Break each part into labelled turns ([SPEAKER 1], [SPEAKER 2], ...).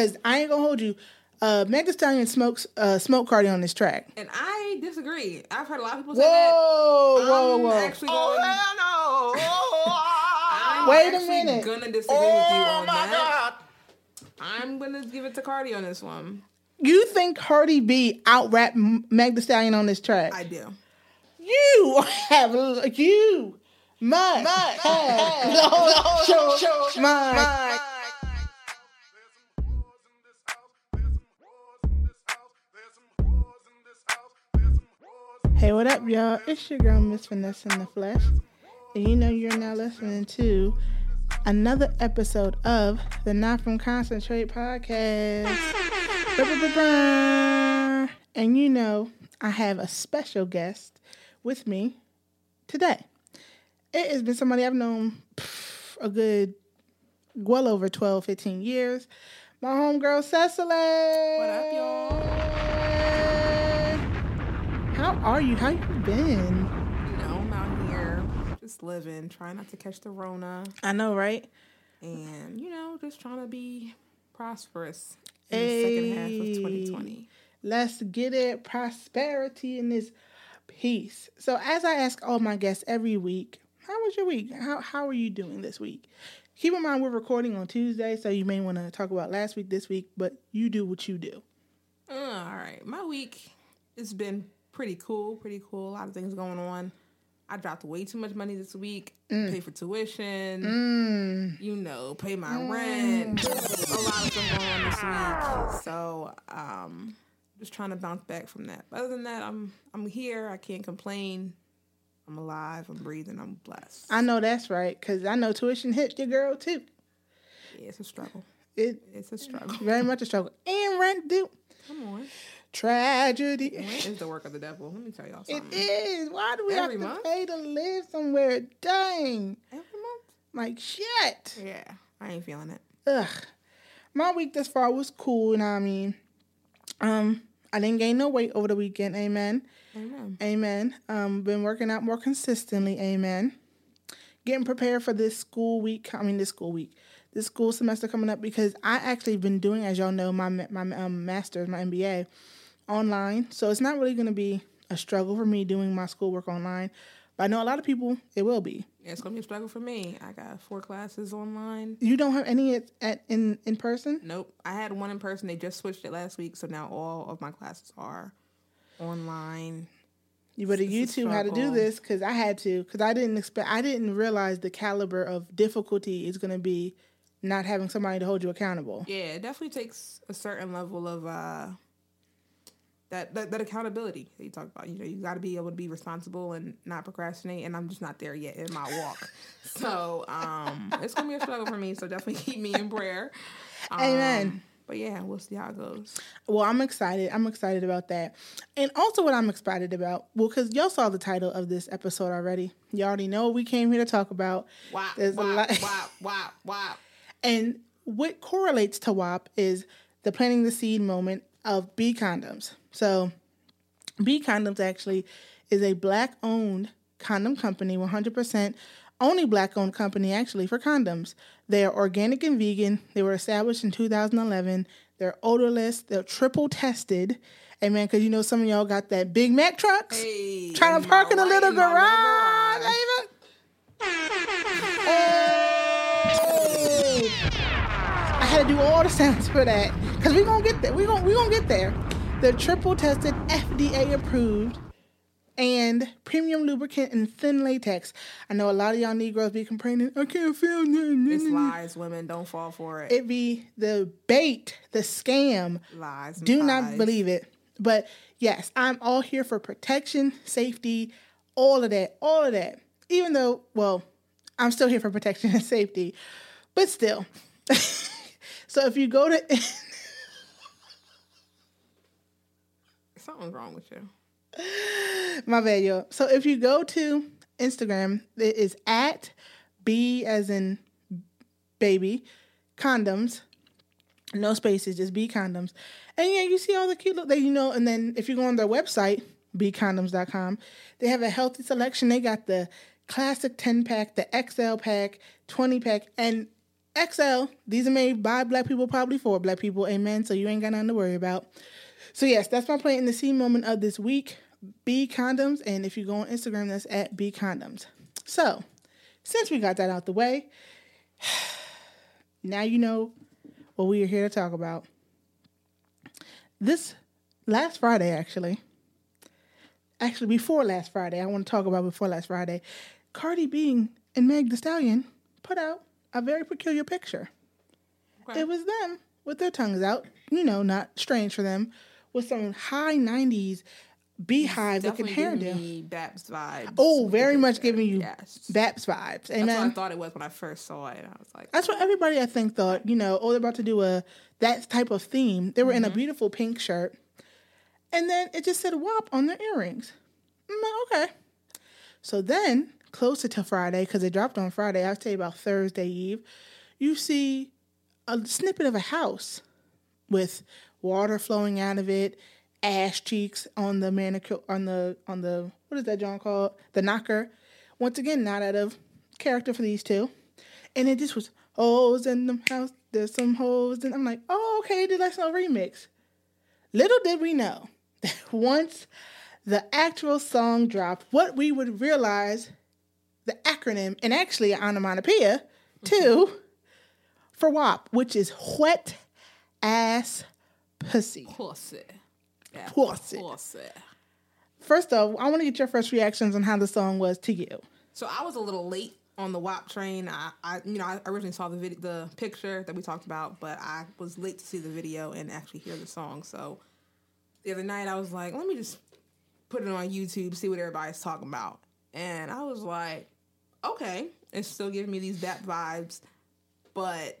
[SPEAKER 1] Cause I ain't gonna hold you. Uh, Meg Thee Stallion smokes uh, smoke Cardi on this track.
[SPEAKER 2] And I disagree. I've heard a lot of people say
[SPEAKER 1] Whoa,
[SPEAKER 2] that.
[SPEAKER 1] whoa,
[SPEAKER 2] I'm
[SPEAKER 1] whoa!
[SPEAKER 2] actually going.
[SPEAKER 3] Oh, hell no.
[SPEAKER 2] I'm
[SPEAKER 1] Wait a
[SPEAKER 2] actually
[SPEAKER 1] minute.
[SPEAKER 2] Gonna disagree with you
[SPEAKER 3] oh
[SPEAKER 2] on
[SPEAKER 3] my
[SPEAKER 2] that.
[SPEAKER 3] God.
[SPEAKER 2] I'm gonna give it to Cardi on this one.
[SPEAKER 1] You think Cardi B out rap Meg Thee Stallion on this track?
[SPEAKER 2] I do.
[SPEAKER 1] You have you must have lost your mind. Hey, what up, y'all? It's your girl, Miss Vanessa in the flesh, and you know you're now listening to another episode of the Not From Concentrate podcast. And you know, I have a special guest with me today. It has been somebody I've known a good, well over 12, 15 years. My homegirl, Cecily.
[SPEAKER 2] What up, y'all?
[SPEAKER 1] How are you? How you been?
[SPEAKER 2] You know, I'm out here just living, trying not to catch the Rona,
[SPEAKER 1] I know, right?
[SPEAKER 2] and you know, just trying to be prosperous in the second half of 2020.
[SPEAKER 1] Let's get it. Prosperity in this peace. So, as I ask all my guests every week, how was your week? How how are you doing this week? Keep in mind we're recording on Tuesday, so you may want to talk about last week, this week, but you do what you do.
[SPEAKER 2] Uh, all right, my week has been pretty cool. Pretty cool. A lot of things going on. I dropped way too much money this week.
[SPEAKER 1] Mm.
[SPEAKER 2] Pay for tuition. You know, pay my rent. A lot of stuff going on this week. So, um, just trying to bounce back from that. But other than that, I'm I'm here. I can't complain. I'm alive. I'm breathing. I'm blessed.
[SPEAKER 1] I know that's right, because I know tuition hit your girl too.
[SPEAKER 2] yeah, it's a struggle.
[SPEAKER 1] It
[SPEAKER 2] It's a struggle.
[SPEAKER 1] very much a struggle. And rent due.
[SPEAKER 2] Come on.
[SPEAKER 1] Tragedy.
[SPEAKER 2] Rent is the work of the devil. Let me tell y'all something.
[SPEAKER 1] It is. Why do we
[SPEAKER 2] Every
[SPEAKER 1] have to
[SPEAKER 2] month?
[SPEAKER 1] pay to live somewhere? Dang.
[SPEAKER 2] Every month.
[SPEAKER 1] Like shit.
[SPEAKER 2] Yeah, I ain't feeling it.
[SPEAKER 1] ugh. My week this far was cool, and I mean, um, I didn't gain no weight over the weekend. Amen.
[SPEAKER 2] Amen.
[SPEAKER 1] Amen. Um, been working out more consistently. Amen. Getting prepared for this school week. I mean, this school week, this school semester coming up because I actually been doing, as y'all know, my my um, master's, my MBA, online. So it's not really going to be a struggle for me doing my schoolwork online. But I know a lot of people it will be.
[SPEAKER 2] It's gonna be a struggle for me. I got four classes online.
[SPEAKER 1] You don't have any at, at in in person.
[SPEAKER 2] Nope. I had one in person. They just switched it last week, so now all of my classes are online.
[SPEAKER 1] You better YouTube how to do this because I had to because I didn't expect I didn't realize the caliber of difficulty is going to be not having somebody to hold you accountable.
[SPEAKER 2] Yeah, it definitely takes a certain level of uh that that, that accountability that you talk about. You know, you got to be able to be responsible and not procrastinate. And I'm just not there yet in my walk. so um, it's gonna be a struggle for me. So definitely keep me in prayer. Um,
[SPEAKER 1] Amen.
[SPEAKER 2] But yeah, we'll see how it goes.
[SPEAKER 1] Well, I'm excited. I'm excited about that, and also what I'm excited about. Well, because y'all saw the title of this episode already. You all already know what we came here to talk about.
[SPEAKER 2] Wow,
[SPEAKER 1] There's a
[SPEAKER 2] wow,
[SPEAKER 1] lot-
[SPEAKER 2] wow, wow, wow.
[SPEAKER 1] And what correlates to WAP is the planting the seed moment of B condoms. So, B condoms actually is a black owned condom company, 100% only black owned company actually for condoms. They are organic and vegan. They were established in 2011. They're odorless. They're triple tested. Amen. Because you know some of y'all got that Big Mack trucks
[SPEAKER 2] Hey,
[SPEAKER 1] trying to park in a little garage.
[SPEAKER 2] garage.
[SPEAKER 1] Hey. I had to do all the sounds for that because we're gonna get there. We're gonna we gonna get there. They're triple tested, FDA approved, and premium lubricant and thin latex. I know a lot of y'all Negroes be complaining. I can't feel nothing.
[SPEAKER 2] It's lies, women. Don't fall for it.
[SPEAKER 1] It be the bait, the scam.
[SPEAKER 2] lies.
[SPEAKER 1] Do not believe it. But yes, I'm all here for protection, safety, all of that, all of that. Even though, well, I'm still here for protection and safety, but still. so if you go to
[SPEAKER 2] Something's wrong with you.
[SPEAKER 1] my bad. So if you go to Instagram, it is at B as in baby condoms. No spaces, just B condoms. And yeah, you see all the cute look that you know. And then if you go on their website, bcondoms.com, they have a healthy selection. They got the classic 10 pack, the XL pack, 20 pack, and XL. These are made by black people, probably for black people. Amen. So you ain't got nothing to worry about. So yes, that's my plant in the sea moment of this week. B condoms, and if you go on Instagram, that's at B condoms. So since we got that out the way, now you know what we are here to talk about. This last Friday, actually, actually before last Friday, I want to talk about before last Friday. Cardi B and Meg Thee Stallion put out a very peculiar picture.
[SPEAKER 2] Okay.
[SPEAKER 1] It was them with their tongues out, you know, not strange for them, with some high '90s beehive looking hairdo.
[SPEAKER 2] me Baps vibes.
[SPEAKER 1] Oh, very much
[SPEAKER 2] picture.
[SPEAKER 1] giving you
[SPEAKER 2] Yes.
[SPEAKER 1] Baps vibes.
[SPEAKER 2] That's what I thought it was when I first saw it. I was like,
[SPEAKER 1] That's what everybody I think thought. You know, oh, they're about to do a that type of theme. They were in a mm-hmm. beautiful pink shirt, and then it just said "WAP" on their earrings. I'm like, okay. So then, closer to Friday, because it dropped on Friday, I'll tell you about Thursday Eve. You see a snippet of a house with water flowing out of it, ash cheeks on the manicure on the on the what is that John called the knocker. Once again, not out of character for these two, and it just was holes in the house. There's some holes, and I'm like, oh okay, did I saw remix? Little did we know that once the actual song dropped, what we would realize the acronym and actually onomatopoeia mm-hmm. too for WAP, which is wet ass pussy.
[SPEAKER 2] pussy. Yeah,
[SPEAKER 1] Pussy.
[SPEAKER 2] Pussy.
[SPEAKER 1] First off, I want to get your first reactions on how the song was to you.
[SPEAKER 2] So I was a little late on the WAP train. I, I you know, I originally saw the video, the picture that we talked about, but I was late to see the video and actually hear the song. So the other night I was like, let me just put it on YouTube, see what everybody's talking about. And I was like, okay, it's still giving me these BAP vibes, but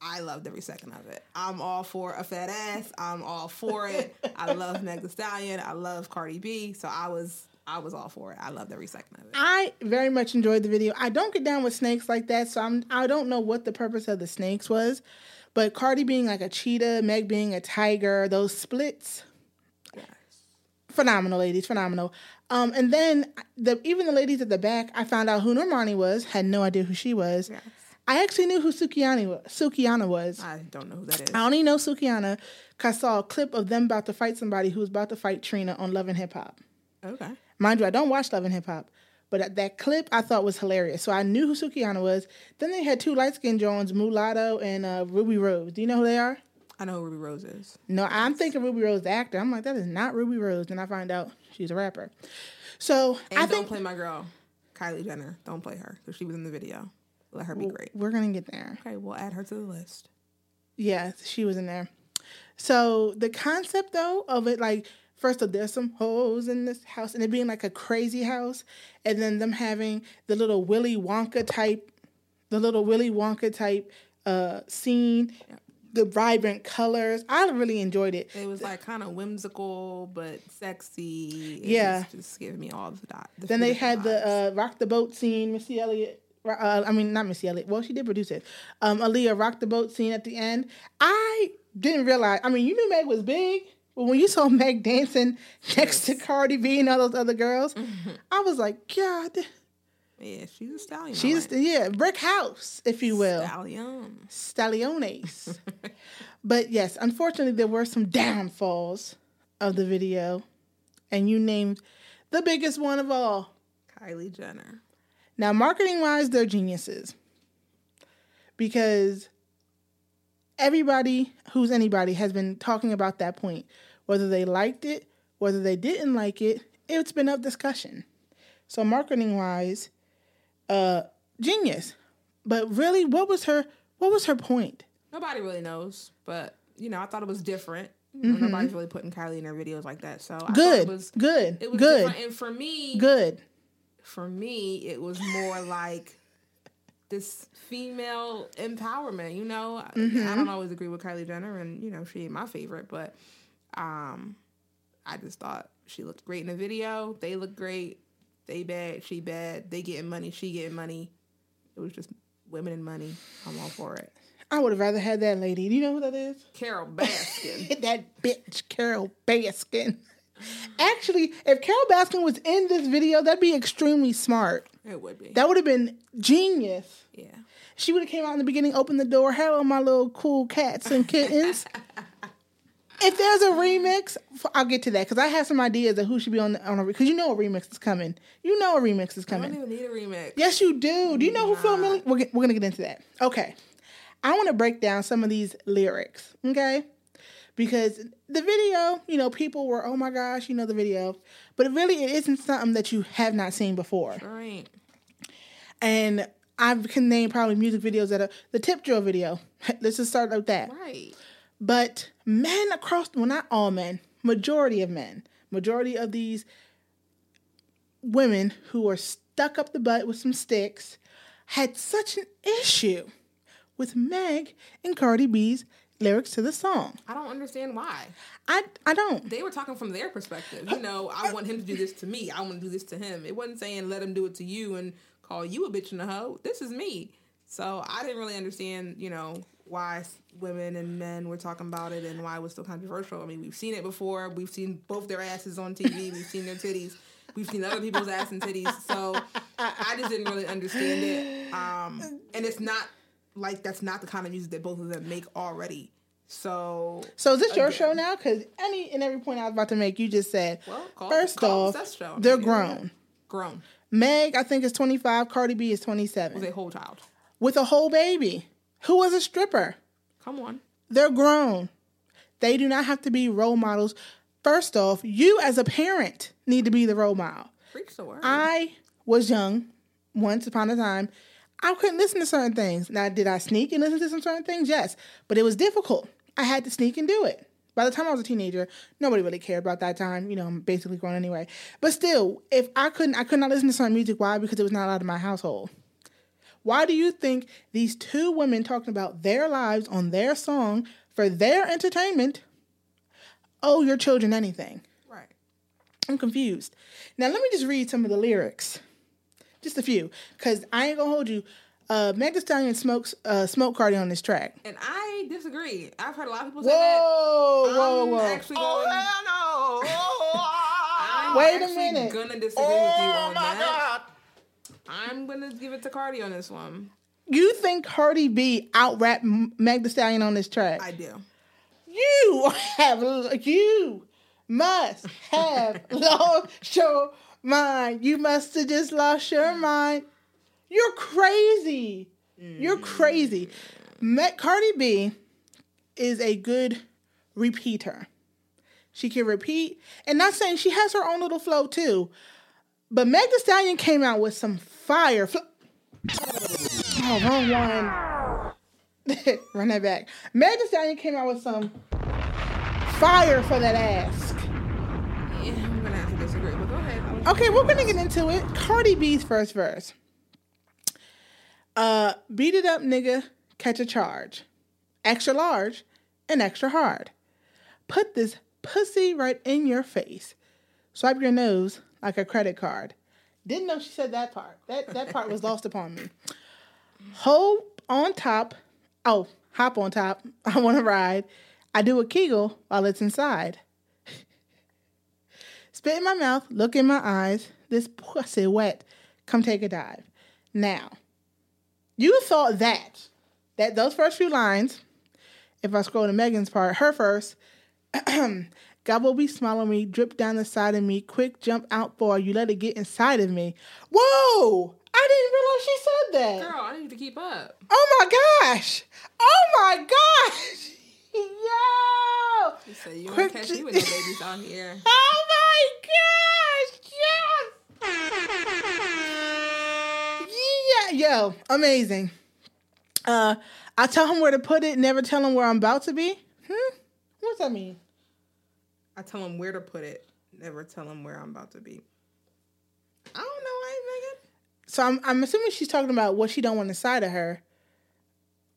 [SPEAKER 2] I loved every second of it. I'm all for a fat ass. I'm all for it. I love Meg Thee Stallion. I love Cardi B. So I was I was all for it. I loved every second of it.
[SPEAKER 1] I very much enjoyed the video. I don't get down with snakes like that, so I'm I don't know what the purpose of the snakes was. But Cardi being like a cheetah, Meg being a tiger, those splits, Yes. phenomenal ladies, phenomenal. Um, and then the even the ladies at the back, I found out who Normani was. Had no idea who she was.
[SPEAKER 2] Yes.
[SPEAKER 1] I actually knew who Sukiani was. Sukihana was.
[SPEAKER 2] I don't know who that is.
[SPEAKER 1] I only know Sukihana because I saw a clip of them about to fight somebody who was about to fight Trina on Love and Hip Hop.
[SPEAKER 2] Okay.
[SPEAKER 1] Mind you, I don't watch Love and Hip Hop, but that- that clip I thought was hilarious. So I knew who Sukihana was. Then they had two light skinned Jones, Mulatto and uh, Rubi Rose. Do you know who they are?
[SPEAKER 2] I know who Ruby Rose is.
[SPEAKER 1] No, I'm thinking Ruby Rose, the actor. I'm like, that is not Ruby Rose. Then I find out she's a rapper. So
[SPEAKER 2] And
[SPEAKER 1] I
[SPEAKER 2] don't
[SPEAKER 1] think
[SPEAKER 2] play my girl, Kylie Jenner. Don't play her because she was in the video. Let her be great.
[SPEAKER 1] we're gonna get there.
[SPEAKER 2] Okay, we'll add her to the list.
[SPEAKER 1] Yeah, she was in there. So the concept though of it, like first of there's some hoes in this house, and it being like a crazy house, and then them having the little Willy Wonka type, the little Willy Wonka type uh scene, the vibrant colors. I really enjoyed it.
[SPEAKER 2] It was like kind of whimsical but sexy. It
[SPEAKER 1] Yeah.
[SPEAKER 2] was just giving me all the dot. The
[SPEAKER 1] Then they had the uh, rock the boat scene. Missy Elliott. Uh, I mean, not Missy Elliott. Well, she did produce it. Um, Aaliyah rocked the boat scene at the end. I didn't realize. I mean, you knew Meg was big, but when you saw Meg dancing next to Cardi B and all those other girls,
[SPEAKER 2] Mm-hmm.
[SPEAKER 1] I was like, God,
[SPEAKER 2] yeah, she's a stallion.
[SPEAKER 1] she's
[SPEAKER 2] alright.
[SPEAKER 1] yeah, brick house, if you will,
[SPEAKER 2] stallion.
[SPEAKER 1] stalliones. but yes, unfortunately, there were some downfalls of the video, and you named the biggest one of all.
[SPEAKER 2] Kylie Jenner.
[SPEAKER 1] Now, marketing wise, they're geniuses because everybody who's anybody has been talking about that point. Whether they liked it, whether they didn't like it, it's been up discussion. So, marketing wise, uh, genius. But really, what was her what was her point?
[SPEAKER 2] Nobody really knows, but you know, I thought it was different. Know, Nobody's really putting Kylie in their videos like that. So I
[SPEAKER 1] Mm-hmm. Good,
[SPEAKER 2] it was
[SPEAKER 1] good,
[SPEAKER 2] it was
[SPEAKER 1] good,
[SPEAKER 2] different. And for me,
[SPEAKER 1] good.
[SPEAKER 2] For me, it was more like this female empowerment. You know, I-
[SPEAKER 1] Mm-hmm.
[SPEAKER 2] I don't always agree with Kylie Jenner, and you know, she ain't my favorite, but um, I just thought she looked great in the video. They look great. They bad, she bad. They getting money, she getting money. It was just women and money. I'm all for it.
[SPEAKER 1] I would have rather had that lady. Do you know who that is?
[SPEAKER 2] Carol Baskin.
[SPEAKER 1] that bitch Carol Baskin. Actually, if Carol Baskin was in this video, that'd be extremely smart.
[SPEAKER 2] It would be.
[SPEAKER 1] That would have been genius.
[SPEAKER 2] yeah.
[SPEAKER 1] She would have came out in the beginning, opened the door. Hello, my little cool cats and kittens. if there's a remix, I'll get to that because I have some ideas of who should be on the, on a because you know a remix is coming. You know a remix is coming.
[SPEAKER 2] I don't even need a remix.
[SPEAKER 1] Yes, you do. Do you know who Phil Miller? We're, we're gonna get into that. Okay, I want to break down some of these lyrics. Okay, because the video, you know, people were, oh my gosh, you know the video, but it really it isn't something that you have not seen before.
[SPEAKER 2] Right.
[SPEAKER 1] And I can name probably music videos that are the tip drill video. Let's just start with that.
[SPEAKER 2] Right.
[SPEAKER 1] But men across, well, not all men, majority of men, majority of these women who are stuck up the butt with some sticks had such an issue with Meg and Cardi B's lyrics to the song.
[SPEAKER 2] I don't understand why.
[SPEAKER 1] I, I don't.
[SPEAKER 2] They were talking from their perspective. You know, I want him to do this to me. I want to do this to him. It wasn't saying let him do it to you and call you a bitch and a hoe. This is me. So I didn't really understand, you know, why women and men were talking about it and why it was so controversial. I mean, we've seen it before. We've seen both their asses on TV. We've seen their titties. We've seen other people's ass and titties. So I just didn't really understand it. Um, and it's not like that's not the kind of music that both of them make already. So
[SPEAKER 1] So is this your show now? Because any and every point I was about to make, you just said.
[SPEAKER 2] Well, call-
[SPEAKER 1] first
[SPEAKER 2] call
[SPEAKER 1] off, they're
[SPEAKER 2] Yeah.
[SPEAKER 1] grown.
[SPEAKER 2] grown
[SPEAKER 1] Meg, I think, is 25. Cardi B is 27.
[SPEAKER 2] With a whole child.
[SPEAKER 1] with a whole baby who was a stripper.
[SPEAKER 2] Come on.
[SPEAKER 1] They're grown. They do not have to be role models. First off, you as a parent need to be the role model.
[SPEAKER 2] Preach the word.
[SPEAKER 1] I was young once upon a time. I couldn't listen to certain things. Now, did I sneak and listen to some certain things? Yes. But it was difficult. I had to sneak and do it. By the time I was a teenager, nobody really cared about that time. You know, I'm basically grown anyway. But still, if I couldn't, I could not listen to certain music. Why? Because it was not allowed in my household. Why do you think these two women talking about their lives on their song for their entertainment owe your children anything?
[SPEAKER 2] right.
[SPEAKER 1] I'm confused. Now let me just read some of the lyrics, just a few, because I ain't gonna hold you. Uh, Meg Stallion smokes uh, smoke Cardi on this track.
[SPEAKER 2] And I disagree. I've heard a lot of people say
[SPEAKER 1] Whoa,
[SPEAKER 2] that.
[SPEAKER 1] whoa,
[SPEAKER 2] I'm
[SPEAKER 1] whoa!
[SPEAKER 2] actually
[SPEAKER 3] Oh,
[SPEAKER 2] going.
[SPEAKER 3] hell no.
[SPEAKER 2] I'm
[SPEAKER 1] Wait a
[SPEAKER 2] actually
[SPEAKER 1] minute.
[SPEAKER 2] gonna disagree with you
[SPEAKER 3] Oh,
[SPEAKER 2] on
[SPEAKER 3] my
[SPEAKER 2] that.
[SPEAKER 3] God.
[SPEAKER 2] I'm gonna give it to Cardi on this one.
[SPEAKER 1] You think Cardi B out rap Meg Thee Stallion on this track?
[SPEAKER 2] I do.
[SPEAKER 1] you have you must have lost your mind. You must have just lost your mm. mind. You're crazy. You're mm. crazy. Met Cardi B is a good repeater. She can repeat, and not saying she has her own little flow too. But Meg Thee Stallion came out with some fire. Fl- oh, wrong one. Run that back. Meg Thee Stallion came out with some fire for that ass.
[SPEAKER 2] Yeah, disagree. But go ahead.
[SPEAKER 1] Okay, we're gonna get into it. Cardi B's first verse. Uh, beat it up, nigga. Catch a charge. Extra large and extra hard. Put this pussy right in your face. Swipe your nose like a credit card. Didn't know she said that part. That that part was lost upon me. Hold on top. Oh, hop on top. I want to ride. I do a kegel while it's inside. Spit in my mouth, look in my eyes. This pussy wet. Come take a dive. Now, you thought that that those first few lines, if I scroll to Megan's part, her first, God will be smiling me, drip down the side of me, quick jump out for you, let it get inside of me. Whoa! I didn't realize she said that.
[SPEAKER 2] Girl, I need to keep up.
[SPEAKER 1] Oh my gosh! Oh my gosh! Yo!
[SPEAKER 2] Say you
[SPEAKER 1] Quick
[SPEAKER 2] don't catch me with the babies on here.
[SPEAKER 1] Oh my gosh! Yes! Yeah, yo, amazing. Uh, I tell him where to put it, never tell him where I'm about to be. Hmm? What's that mean?
[SPEAKER 2] I tell him where to put it. Never tell him where I'm about to be. I don't know, I ain't
[SPEAKER 1] So I'm I'm assuming she's talking about what she don't want inside of her.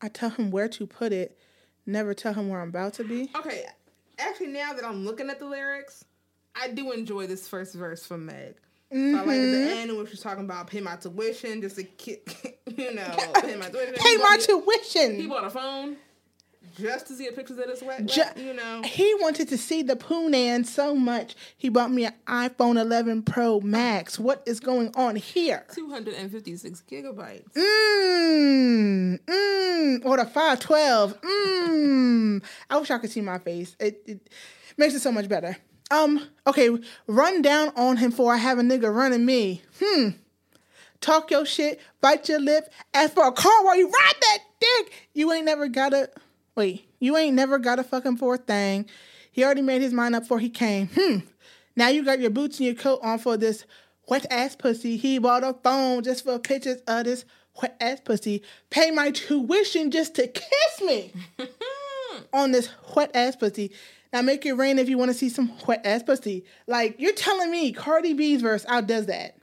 [SPEAKER 1] I tell him where to put it, never tell him where I'm about to be.
[SPEAKER 2] Okay, actually, now that I'm looking at the lyrics, I do enjoy this first verse from Meg. I like at
[SPEAKER 1] Mm-hmm.
[SPEAKER 2] the end when she's talking about pay my tuition, just to ki- you know, pay my tuition.
[SPEAKER 1] Pay
[SPEAKER 2] He
[SPEAKER 1] my
[SPEAKER 2] bought me- He bought a phone. just to see a picture of this wet, wet, you know.
[SPEAKER 1] He wanted to see the Poonan so much he bought me an iPhone 11 Pro Max. What is going on here?
[SPEAKER 2] 256 gigabytes.
[SPEAKER 1] Mmm, mmm, or the 512. Mmm. I wish I could see my face. It, it makes it so much better. Um, okay, run down on him for I have a nigga running me. Hmm. Talk your shit, bite your lip, ask for a car while you ride that dick. You ain't never got a wait, you ain't never got a fucking fourth thing. He already made his mind up before he came. Hmm. Now you got your boots and your coat on for this wet ass pussy. He bought a phone just for pictures of this wet ass pussy. Pay my tuition just to kiss me on this wet ass pussy. Now make it rain if you want to see some wet ass pussy. Like you're telling me Cardi B's verse outdoes that.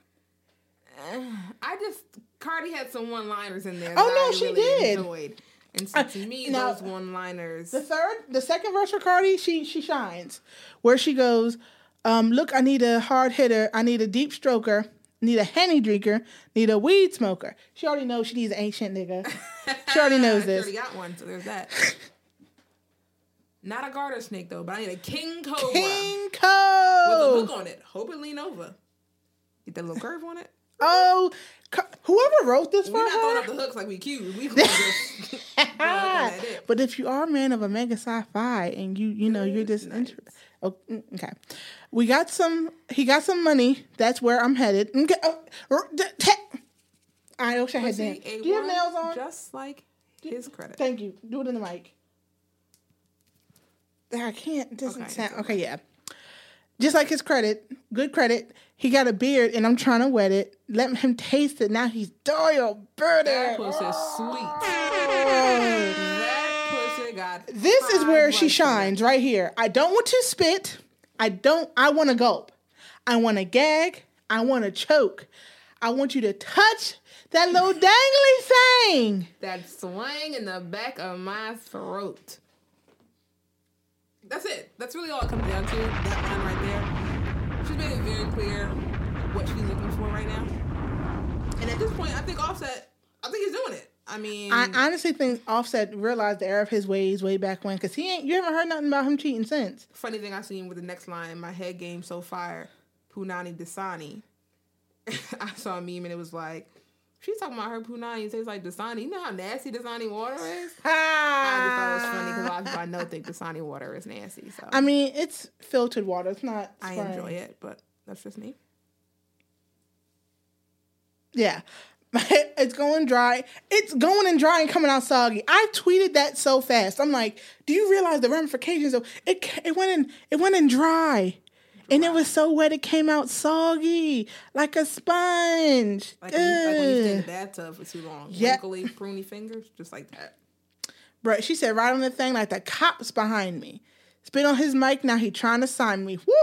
[SPEAKER 2] I just Cardi had some one-liners in there.
[SPEAKER 1] Oh, no,
[SPEAKER 2] I
[SPEAKER 1] she
[SPEAKER 2] really
[SPEAKER 1] did.
[SPEAKER 2] Enjoyed. And so to me,
[SPEAKER 1] now-
[SPEAKER 2] those one-liners.
[SPEAKER 1] The third, the second verse for Cardi, she she shines. Where she goes, um, look, I need a hard hitter, I need a deep stroker, need a henny drinker, need a weed smoker. She already knows she needs an ancient nigga. She already knows
[SPEAKER 2] She
[SPEAKER 1] this.
[SPEAKER 2] already got one, so there's that. Not a garter snake though, but I need a king cobra
[SPEAKER 1] King
[SPEAKER 2] with a hook on it. Hope it lean over. Get that little curve on it.
[SPEAKER 1] Oh, whoever wrote this for
[SPEAKER 2] We're not throwing
[SPEAKER 1] her.
[SPEAKER 2] up the hooks like we cute. We just throw a hook on that it.
[SPEAKER 1] but if you are a man of a mega sci-fi and you you know you're just
[SPEAKER 2] Nice.
[SPEAKER 1] inter- oh, mm, okay, we got some. He got some money. That's where I'm headed. Okay, oh, I wish I had nails. Do you have nails on?
[SPEAKER 2] Just like his credit.
[SPEAKER 1] Thank you. Do it in the mic. I can't. Doesn't
[SPEAKER 2] Okay,
[SPEAKER 1] sound. Okay, yeah. Just like his credit, good credit. He got a beard, and I'm trying to wet it. Let him taste it. Now he's doyle birdie.
[SPEAKER 2] That pussy's sweet.
[SPEAKER 1] Oh.
[SPEAKER 2] That pussy got.
[SPEAKER 1] This is where she shines right here. I don't want to spit. I don't. I want to gulp. I want to gag. I want to choke. I want you to touch that little dangly thing.
[SPEAKER 2] That swing in the back of my throat. That's it. That's really all it comes down to. That line right there. She's made it very clear what she's looking for right now. And at this point, I think Offset, I think he's doing it. I mean,
[SPEAKER 1] I honestly think Offset realized the error of his ways way back when, because he ain't. You haven't heard nothing about him cheating since.
[SPEAKER 2] funny thing I seen with the next line, my head game so fire, Punani Dasani. I saw a meme and it was like, she's talking about her Punani. It tastes like Dasani. You know how nasty Dasani water is? I just thought it was funny because a lot of people I know think Dasani water is nasty. So
[SPEAKER 1] I mean, it's filtered water. It's not.
[SPEAKER 2] I
[SPEAKER 1] spraying.
[SPEAKER 2] enjoy it, but that's just me.
[SPEAKER 1] Yeah. it's going dry. It's going and dry and coming out soggy. I tweeted that so fast. I'm like, do you realize the ramifications of it? It went in. It went in dry, and it was so wet it came out soggy like a sponge.
[SPEAKER 2] Like when, you, like when you stay in the bathtub for too long.
[SPEAKER 1] Yeah.
[SPEAKER 2] Wrinkly, pruny fingers, just like that.
[SPEAKER 1] Bruh, she said right on the thing like the cops behind me. Spit on his mic. Now he trying to sign me. Woo!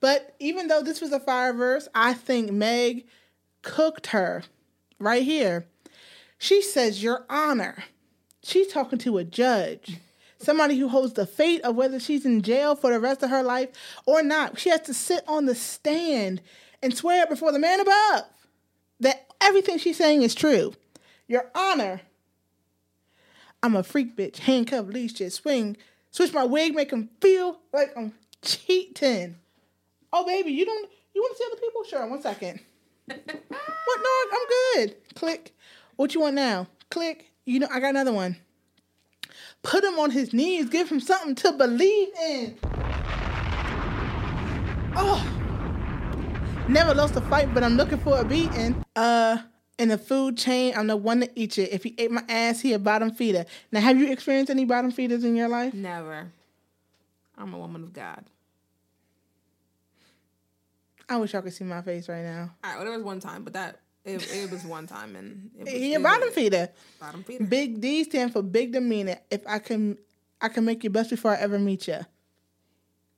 [SPEAKER 1] But even though this was a fire verse, I think Meg cooked her right here. She says, Your Honor. She's talking to a judge, somebody who holds the fate of whether she's in jail for the rest of her life or not. She has to sit on the stand and swear before the man above that everything she's saying is true. Your Honor, I'm a freak bitch, handcuffed, leash, just swing, switch my wig, make him feel like I'm cheating. Oh, baby, you don't, you want to see other people? Sure, one second. What? No, I'm good. Click. What you want now? Click. You know, I got another one. Put him on his knees. Give him something to believe in. Oh. Never lost a fight, but I'm looking for a beating. Uh, in the food chain, I'm the one to eat it. If he ate my ass, he a bottom feeder. Now, have you experienced any bottom feeders in your life?
[SPEAKER 2] Never. I'm a woman of God.
[SPEAKER 1] I wish y'all could see my face right now.
[SPEAKER 2] All right, well, there was one time, but that it, it was one time, and it was,
[SPEAKER 1] He
[SPEAKER 2] it
[SPEAKER 1] a
[SPEAKER 2] was
[SPEAKER 1] bottom feeder.
[SPEAKER 2] Bottom feeder.
[SPEAKER 1] Big D stand for big demeanor. If I can, I can make you best before I ever meet you.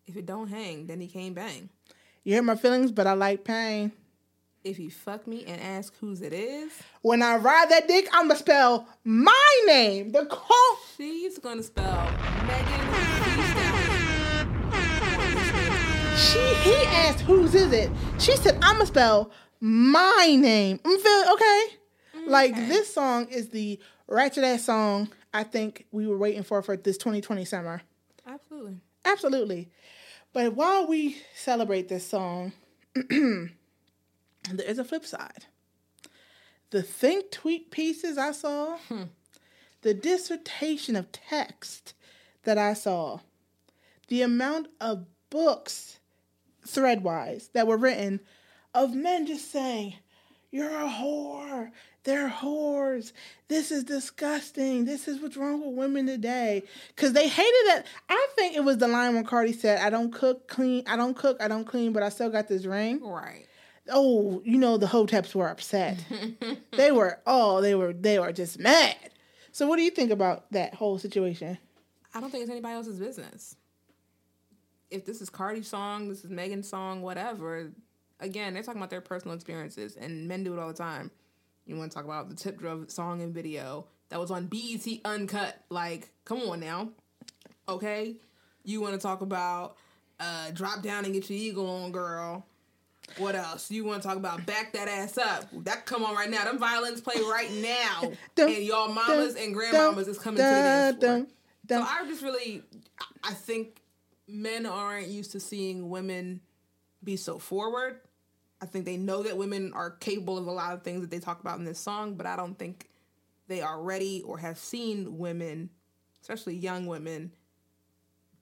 [SPEAKER 2] If it don't hang, then he can't bang.
[SPEAKER 1] You hurt my feelings, but I like pain.
[SPEAKER 2] If you fuck me and ask whose it is,
[SPEAKER 1] When I ride that dick, I'ma spell my name. The call.
[SPEAKER 2] she's gonna spell Megan
[SPEAKER 1] She he asked whose is it. She said I'ma spell my name. Feel okay. Mm, like
[SPEAKER 2] Okay.
[SPEAKER 1] this song is the ratchet ass song I think we were waiting for for this 2020 summer.
[SPEAKER 2] Absolutely.
[SPEAKER 1] Absolutely. But while we celebrate this song, there is a flip side. The think tweet pieces I saw, hmm. the dissertation of text that I saw, the amount of books, threadwise, that were written of men just saying, You're a whore. They're whores. This is disgusting. This is what's wrong with women today. Cause they hated that. I think it was the line when Cardi said, I don't cook clean, I don't cook, I don't clean, but I still got this ring.
[SPEAKER 2] Right.
[SPEAKER 1] Oh, you know the hoteps were upset. they were oh, they were they were just mad. So what do you think about that whole situation?
[SPEAKER 2] I don't think it's anybody else's business. If this is Cardi's song, this is Megan's song, whatever. Again, they're talking about their personal experiences, and men do it all the time. You want to talk about the tip drill song and video that was on BET Uncut? Like, come on now, okay? You want to talk about uh, drop down and get your eagle on, girl? What else? You want to talk about back that ass up? That come on right now. Them violins play right now,
[SPEAKER 1] Dum,
[SPEAKER 2] and y'all mamas
[SPEAKER 1] dum,
[SPEAKER 2] and grandmamas
[SPEAKER 1] dum,
[SPEAKER 2] is coming to the dance floor. So I just really, I think men aren't used to seeing women be so forward. I think they know that women are capable of a lot of things that they talk about in this song, but I don't think they are ready or have seen women, especially young women,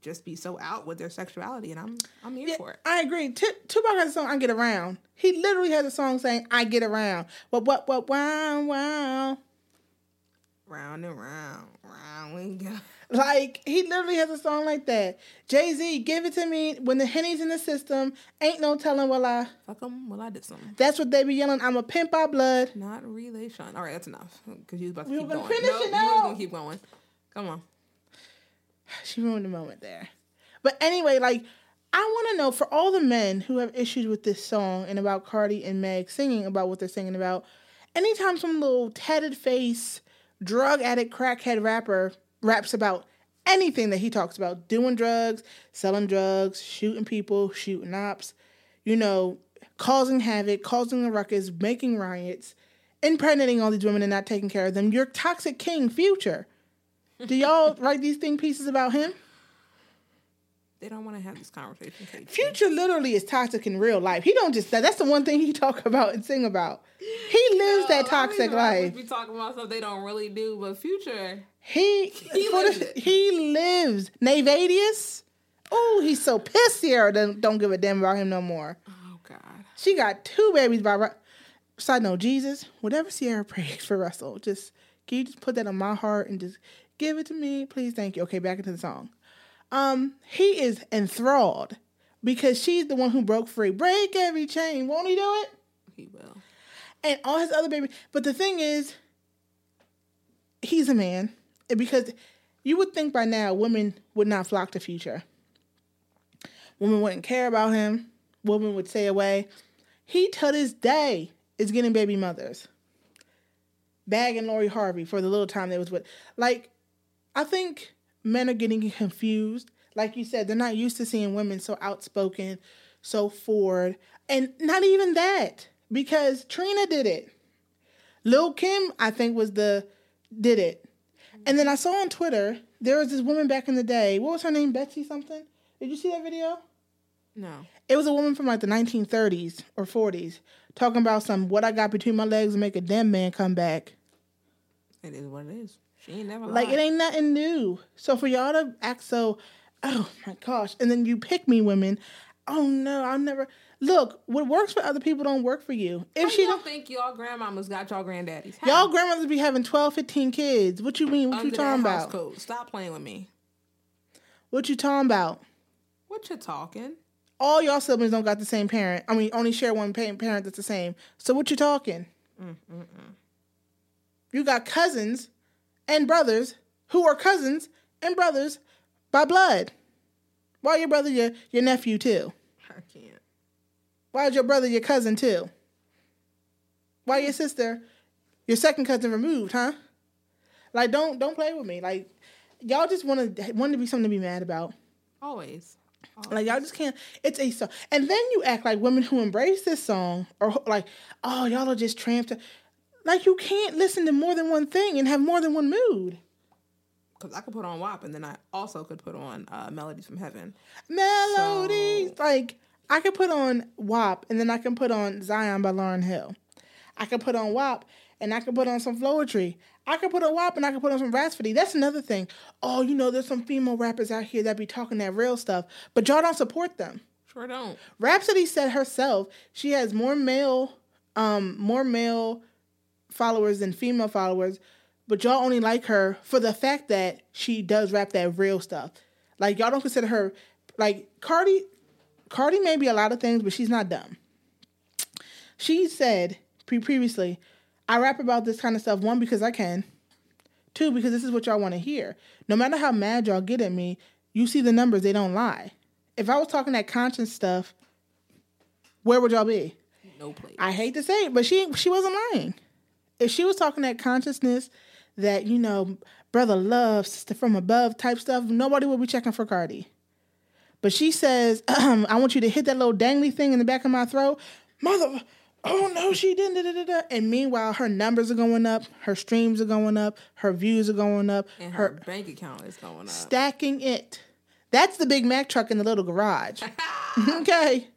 [SPEAKER 2] just be so out with their sexuality. And I'm I'm here
[SPEAKER 1] Yeah,
[SPEAKER 2] for it.
[SPEAKER 1] I agree. T- Tupac has a song, I Get Around. He literally has a song saying, I get around. What, what, what, wow, wow.
[SPEAKER 2] Round and round, round we go.
[SPEAKER 1] Like, he literally has a song like that. Jay Z, give it to me when the Henny's in the system. Ain't no telling what I.
[SPEAKER 2] Fuck them. Well, I did something.
[SPEAKER 1] That's what they be yelling. I'm a pimp by blood.
[SPEAKER 2] Not relation. All right, that's enough. Because you was about to
[SPEAKER 1] We
[SPEAKER 2] keep
[SPEAKER 1] were gonna finish
[SPEAKER 2] no,
[SPEAKER 1] it
[SPEAKER 2] was gonna keep going. Come on.
[SPEAKER 1] She ruined the moment there. But anyway, like, I want to know for all the men who have issues with this song and about Cardi and Meg singing about what they're singing about, anytime some little tatted face, drug addict, crackhead rapper raps about anything that he talks about doing drugs, selling drugs, shooting people, shooting ops, you know, causing havoc, causing a ruckus, making riots, impregnating all these women and not taking care of them, you're toxic king future. Do y'all write these thing pieces about him?
[SPEAKER 2] They don't want to have this conversation.
[SPEAKER 1] Future literally is toxic in real life. He don't just that's the one thing he talk about and sing about. He lives that toxic
[SPEAKER 2] I mean,
[SPEAKER 1] life.
[SPEAKER 2] Be talking about stuff they don't really do, but Future.
[SPEAKER 1] He
[SPEAKER 2] He lives
[SPEAKER 1] the- he lives. Nayvadius. Oh, he's so pissed Ciara don't, don't give a damn about him no more.
[SPEAKER 2] Oh God.
[SPEAKER 1] She got two babies by side note, Jesus, whatever Ciara prays for Russell, just can you just put that on my heart and just give it to me, please, thank you. Okay, back into the song. Um, he is enthralled because she's the one who broke free. Break every chain, won't he do it?
[SPEAKER 2] He will.
[SPEAKER 1] And all his other babies. But the thing is, he's a man because you would think by now women would not flock to Future. Women wouldn't care about him. Women would stay away. He to this day is getting baby mothers. Bagging Lori Harvey for the little time they was with. Like, I think men are getting confused. Like you said, they're not used to seeing women so outspoken, so forward. And not even that, because Trina did it. Lil Kim, I think, was the did it. And then I saw on Twitter there was this woman back in the day. What was her name? Betsy something. Did you see that video?
[SPEAKER 2] No.
[SPEAKER 1] It was a woman from like the 1930s or 40s talking about some what I got between my legs and make a damn man come back.
[SPEAKER 2] It is what it is. She ain't never
[SPEAKER 1] Like it ain't nothing new. So for y'all to act so, oh my gosh, and then you pick me women. Oh no, I'll never look. What works for other people don't work for you. If
[SPEAKER 2] How
[SPEAKER 1] she don't,
[SPEAKER 2] think y'all grandmamas got y'all granddaddies? How?
[SPEAKER 1] y'all grandmothers be having 12, 15 kids. What you mean? What
[SPEAKER 2] Under
[SPEAKER 1] you talking about?
[SPEAKER 2] code. Stop playing with me.
[SPEAKER 1] What you talking about?
[SPEAKER 2] What you talking?
[SPEAKER 1] All y'all siblings don't got the same parent. I mean, only share one parent that's the same. So what you talking? Mm, mm, mm. You got cousins and brothers who are cousins and brothers by blood. Why your brother your your nephew too?
[SPEAKER 2] I can't.
[SPEAKER 1] Why is your brother your cousin too? Why your sister your second cousin removed, huh? Like don't don't play with me. Like y'all just want to want to be something to be mad about.
[SPEAKER 2] Always.
[SPEAKER 1] Like y'all just can't. It's a song, and then you act like women who embrace this song, or like, oh, y'all are just tramps. Like you can't listen to more than one thing and have more than one mood.
[SPEAKER 2] because I could put on WAP and then I also could put on uh, Melodies from Heaven.
[SPEAKER 1] Melodies. Like I could put on WAP and then I can put on Zion by Lauryn Hill. I could put on WAP and I could put on some Floetry. I could put on WAP and I could put on some Rapsody. That's another thing. Oh, you know, there's some female rappers out here that be talking that real stuff, but y'all don't support them.
[SPEAKER 2] Sure don't.
[SPEAKER 1] Rapsody said herself she has more male, um, more male followers than female followers, but y'all only like her for the fact that she does rap that real stuff. Like y'all don't consider her like Cardi. Cardi may be a lot of things, but she's not dumb. She said pre- previously, I rap about this kind of stuff one because I can, two because this is what y'all want to hear. No matter how mad y'all get at me, you see the numbers; they don't lie. If I was talking that conscious stuff, where would y'all be?
[SPEAKER 2] No place.
[SPEAKER 1] I hate to say it, but she she wasn't lying. If she was talking that consciousness, that you know, brother love, sister from above type stuff, nobody would be checking for Cardi. But she says, "I want you to hit that little dangly thing in the back of my throat, mother." Oh no, she didn't. Da, da, da. And meanwhile, her numbers are going up, her streams are going up, her views are going up,
[SPEAKER 2] and her,
[SPEAKER 1] her
[SPEAKER 2] bank account is going up.
[SPEAKER 1] stacking it. That's the big Mack truck in the little garage. okay.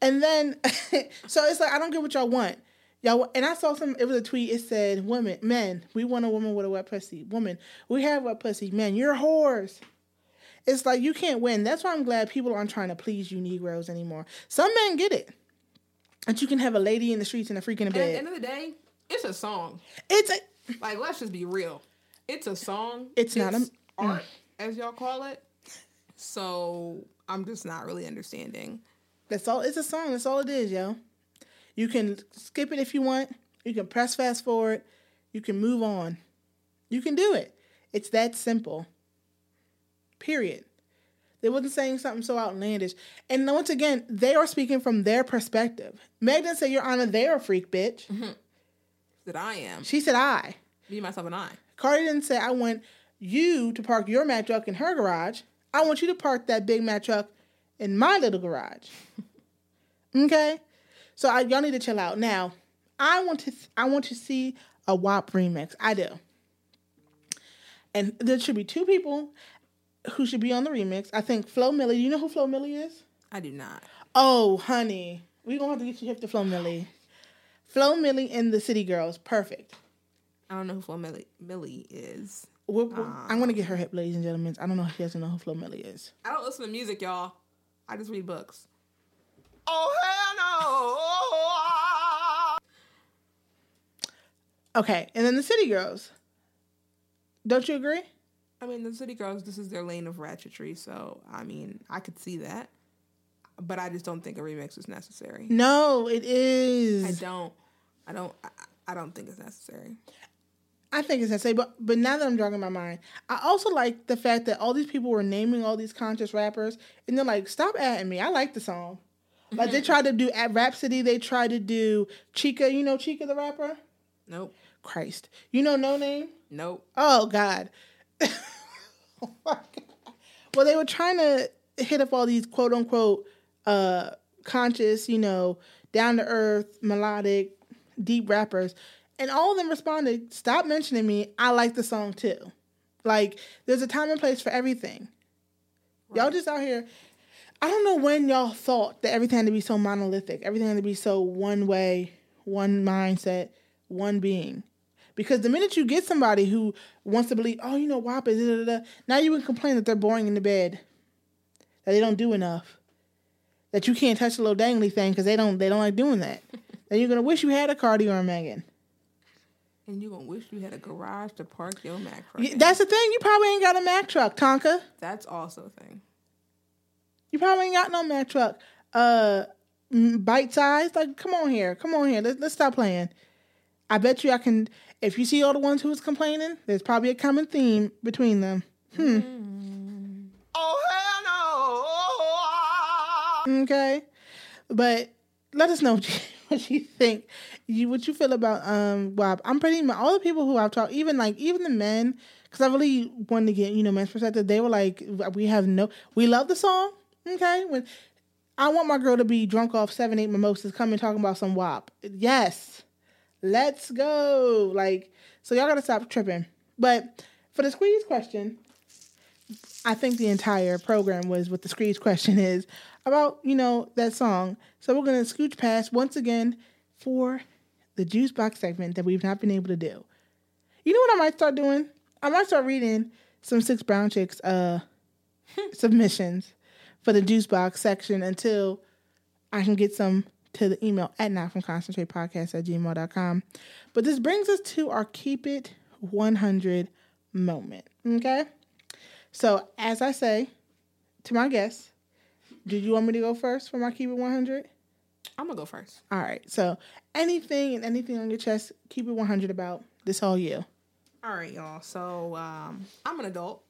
[SPEAKER 1] And then, so it's like I don't get what y'all want. Y'all, and I saw some. It was a tweet. It said, "Women, men, we want a woman with a wet pussy. Woman, we have wet pussy. Men, you're whores." It's like you can't win. That's why I'm glad people aren't trying to please you Negroes anymore. Some men get it, that you can have a lady in the streets and a freak in the
[SPEAKER 2] And at the end of the day, it's a song.
[SPEAKER 1] It's a,
[SPEAKER 2] Like, let's just be real. It's a song.
[SPEAKER 1] It's not a- mm.
[SPEAKER 2] art, as y'all call it. So I'm just not really understanding.
[SPEAKER 1] That's all. It's a song. That's all it is, yo. You can skip it if you want. You can press fast forward. You can move on. You can do it. It's that simple. Period. They wasn't saying something so outlandish. And once again, they are speaking from their perspective. Meg didn't say, Your Honor, they're a freak, bitch. Mm-hmm.
[SPEAKER 2] That I am.
[SPEAKER 1] She said, I.
[SPEAKER 2] Me, myself, and I.
[SPEAKER 1] Cardi didn't say, I want you to park your Mack truck in her garage. I want you to park that big Mack truck in my little garage. okay? So I, y'all need to chill out. Now, I want to I want to see a WAP remix. I do. And there should be two people who should be on the remix. I think Flo Milli. Do you know who Flo Milli is?
[SPEAKER 2] I do not.
[SPEAKER 1] Oh, honey. We're gonna have to get you hip to Flo Milli. Flo Milli and the City Girls. Perfect.
[SPEAKER 2] I don't know who Flo Milli, Millie is.
[SPEAKER 1] We're, we're- um, I'm gonna get her hip, ladies and gentlemen. I don't know if she doesn't know who Flo Milli is.
[SPEAKER 2] I don't listen to music, y'all. I just read books.
[SPEAKER 3] Oh, hell no.
[SPEAKER 1] Okay, and then the City Girls. Don't you agree?
[SPEAKER 2] I mean, the City Girls, this is their lane of ratchetry. So, I mean, I could see that. But I just don't think a remix is necessary.
[SPEAKER 1] No, it is.
[SPEAKER 2] I don't. I don't. I, I don't think it's necessary.
[SPEAKER 1] I think it's necessary, but but now that I'm jogging my mind, I also like the fact that all these people were naming all these conscious rappers, and they're like, "Stop at me! I like the song." Like they tried to do at Rapsody, they tried to do Chika. You know Chika the rapper?
[SPEAKER 2] Nope.
[SPEAKER 1] Christ, you know Noname?
[SPEAKER 2] Nope.
[SPEAKER 1] Oh God. oh my God. Well, they were trying to hit up all these quote unquote uh conscious, you know, down to earth, melodic, deep rappers. And all of them responded, Stop mentioning me. I like the song too. Like, there's a time and place for everything. Y'all just out here. I don't know when y'all thought that everything had to be so monolithic, everything had to be so one way, one mindset, one being. Because the minute you get somebody who wants to believe, oh, you know, WAP is, da, da, da, now you can complain that they're boring in the bed, that they don't do enough, that you can't touch the little dangly thing because they don't they don't like doing that. then you're gonna wish you had a Cardi or a Megan.
[SPEAKER 2] And you gonna wish you had a garage to park your Mack truck.
[SPEAKER 1] Y-
[SPEAKER 2] in.
[SPEAKER 1] That's the thing. You probably ain't got a Mack truck, Tonka.
[SPEAKER 2] That's also a thing.
[SPEAKER 1] You probably ain't got no Mack truck. Uh, mm, bite size. Like, come on here, come on here. Let's let's stop playing. I bet you I can. If you see all the ones who's complaining, there's probably a common theme between them. Hmm.
[SPEAKER 3] Oh, hell no.
[SPEAKER 1] Okay, but let us know what you, what you think. You what you feel about um WAP. I'm pretty much all the people who I've talked, even like even the men, because I really wanted to get you know men's perspective. They were like, we have no, we love the song. Okay, when I want my girl to be drunk off seven eight mimosas, coming talking about some WAP. Yes, let's go. Like so, y'all gotta stop tripping. But for the squeeze question, I think the entire program was what the squeeze question is about, you know, that song. So we're gonna scooch past once again for the juice box segment that we've not been able to do. You know what I might start doing? I might start reading some six brown chicks uh submissions for the juice box section until I can get some to the email at not from concentrate podcast at gmail.com. But this brings us to our keep it 100 moment. Okay. So, as I say to my guests, do you want me to go first for my keep it 100?
[SPEAKER 2] I'm gonna go first.
[SPEAKER 1] All right. So, anything and anything on your chest, keep it 100 about this all you.
[SPEAKER 2] All right, y'all. So um, I'm an adult,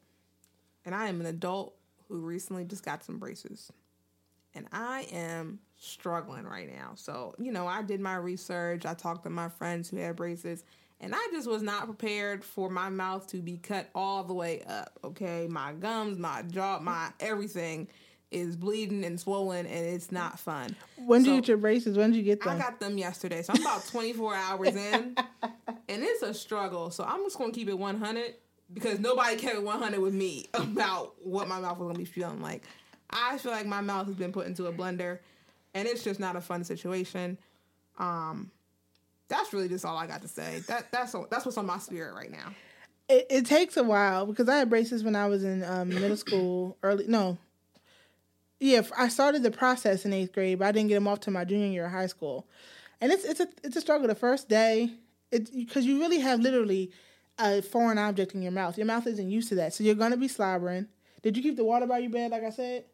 [SPEAKER 2] and I am an adult who recently just got some braces, and I am struggling right now. So you know, I did my research. I talked to my friends who had braces, and I just was not prepared for my mouth to be cut all the way up. Okay, my gums, my jaw, my everything is bleeding and swollen, and it's not fun.
[SPEAKER 1] When did
[SPEAKER 2] So-
[SPEAKER 1] you get your braces? When did you get them?
[SPEAKER 2] I got them yesterday, so I'm about 24 hours in, and it's a struggle. So I'm just gonna keep it 100 because nobody kept it 100 with me about what my mouth was gonna be feeling like. I feel like my mouth has been put into a blender, and it's just not a fun situation. Um, that's really just all I got to say. That that's that's what's on my spirit right now.
[SPEAKER 1] it, it takes a while because I had braces when I was in um, middle school, early no, yeah, I started the process in eighth grade, but I didn't get them off to my junior year of high school, and it's it's a it's a struggle. The first day, because you really have literally a foreign object in your mouth. Your mouth isn't used to that, so you're gonna be slobbering. Did you keep the water by your bed, like I said?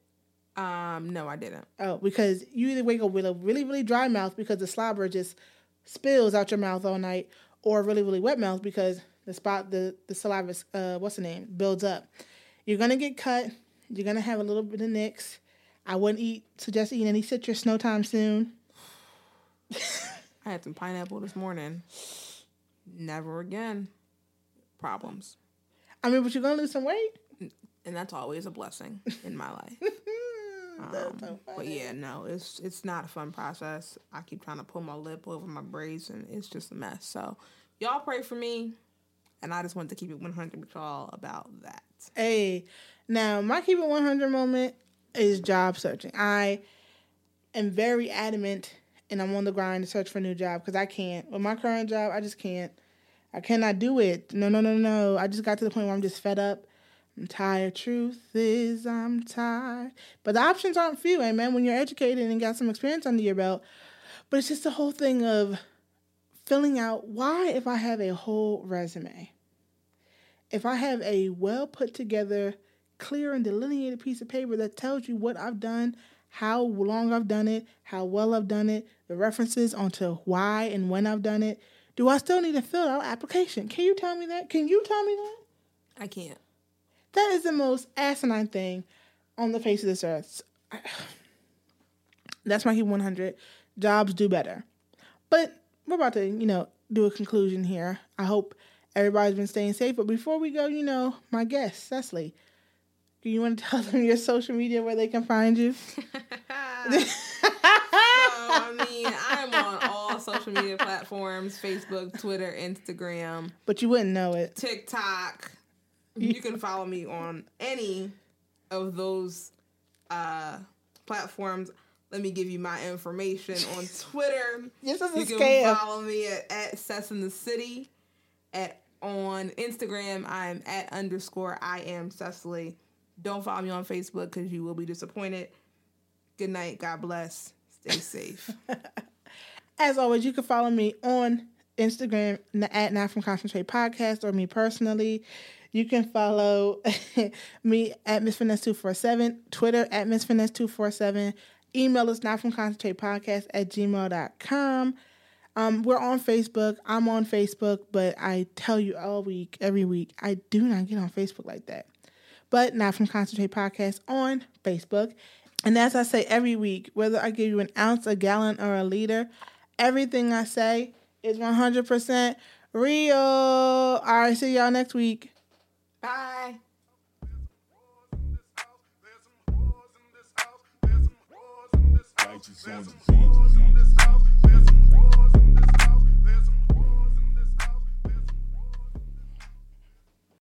[SPEAKER 2] Um, no, I didn't.
[SPEAKER 1] Oh, because you either wake up with a really, really dry mouth because the slobber just spills out your mouth all night, or a really, really wet mouth because the spot, the the saliva, uh, what's the name, builds up. You're gonna get cut. You're gonna have a little bit of nicks. I wouldn't eat, suggest eating any citrus no time soon.
[SPEAKER 2] I had some pineapple this morning. Never again. Problems.
[SPEAKER 1] I mean, but you're gonna lose some weight.
[SPEAKER 2] and that's always a blessing in my life.
[SPEAKER 1] So
[SPEAKER 2] Um, but yeah, no, it's it's not a fun process. I keep trying to pull my lip over my braids, and it's just a mess. So y'all pray for me, and I just want to keep it 100 with y'all about that.
[SPEAKER 1] Hey, now my keep it 100 moment is job searching. I am very adamant and I'm on the grind to search for a new job because I can't. With my current job, I just can't. I cannot do it. No, no, no, no. I just got to the point where I'm just fed up. I'm tired. Truth is, I'm tired. But the options aren't few, eh, amen. When you're educated and got some experience under your belt. But it's just the whole thing of filling out why, if I have a whole resume, if I have a well put together, clear and delineated piece of paper that tells you what I've done, how long I've done it, how well I've done it, the references onto why and when I've done it, do I still need to fill out application? Can you tell me that? Can you tell me that?
[SPEAKER 2] I can't.
[SPEAKER 1] That is the most asinine thing on the face of this earth. That's my key 100. Jobs do better. But we're about to, you know, do a conclusion here. I hope everybody's been staying safe. But before we go, you know, my guest, Cecily, do you want to tell them your social media where they can find you?
[SPEAKER 2] So, I mean, I'm on all social media platforms Facebook, Twitter, Instagram,
[SPEAKER 1] But you wouldn't know it.
[SPEAKER 2] TikTok. You can follow me on any of those uh, platforms. Let me give you my information on Twitter.
[SPEAKER 1] This is a
[SPEAKER 2] you can
[SPEAKER 1] scam.
[SPEAKER 2] follow me at, at Sess in the City. At on Instagram, I'm at underscore I am Cecily. Don't follow me on Facebook because you will be disappointed. Good night. God bless. Stay safe.
[SPEAKER 1] As always, you can follow me on Instagram at Not From Concentrate Podcast or me personally. You can follow me at Miss Finesse 247, Twitter at Miss Finesse 247. Email us not from concentrate podcast at gmail.com. Um, we're on Facebook. I'm on Facebook, but I tell you all week, every week, I do not get on Facebook like that. But not from Concentrate Podcast on Facebook. And as I say every week, whether I give you an ounce, a gallon, or a liter, everything I say is 100% real. All right, see y'all next week.
[SPEAKER 2] Bye.
[SPEAKER 4] Righteous on the beat.